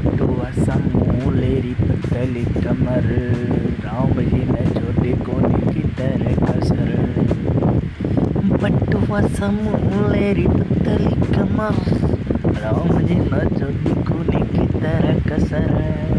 पट्टू असम लेरी पतली कमर। राम बजे मैं छोटे कोने की तरह कसर। पट्टू असम लेरी पतली कमर। राम जी मैं छोटे कोने की तरह कसर।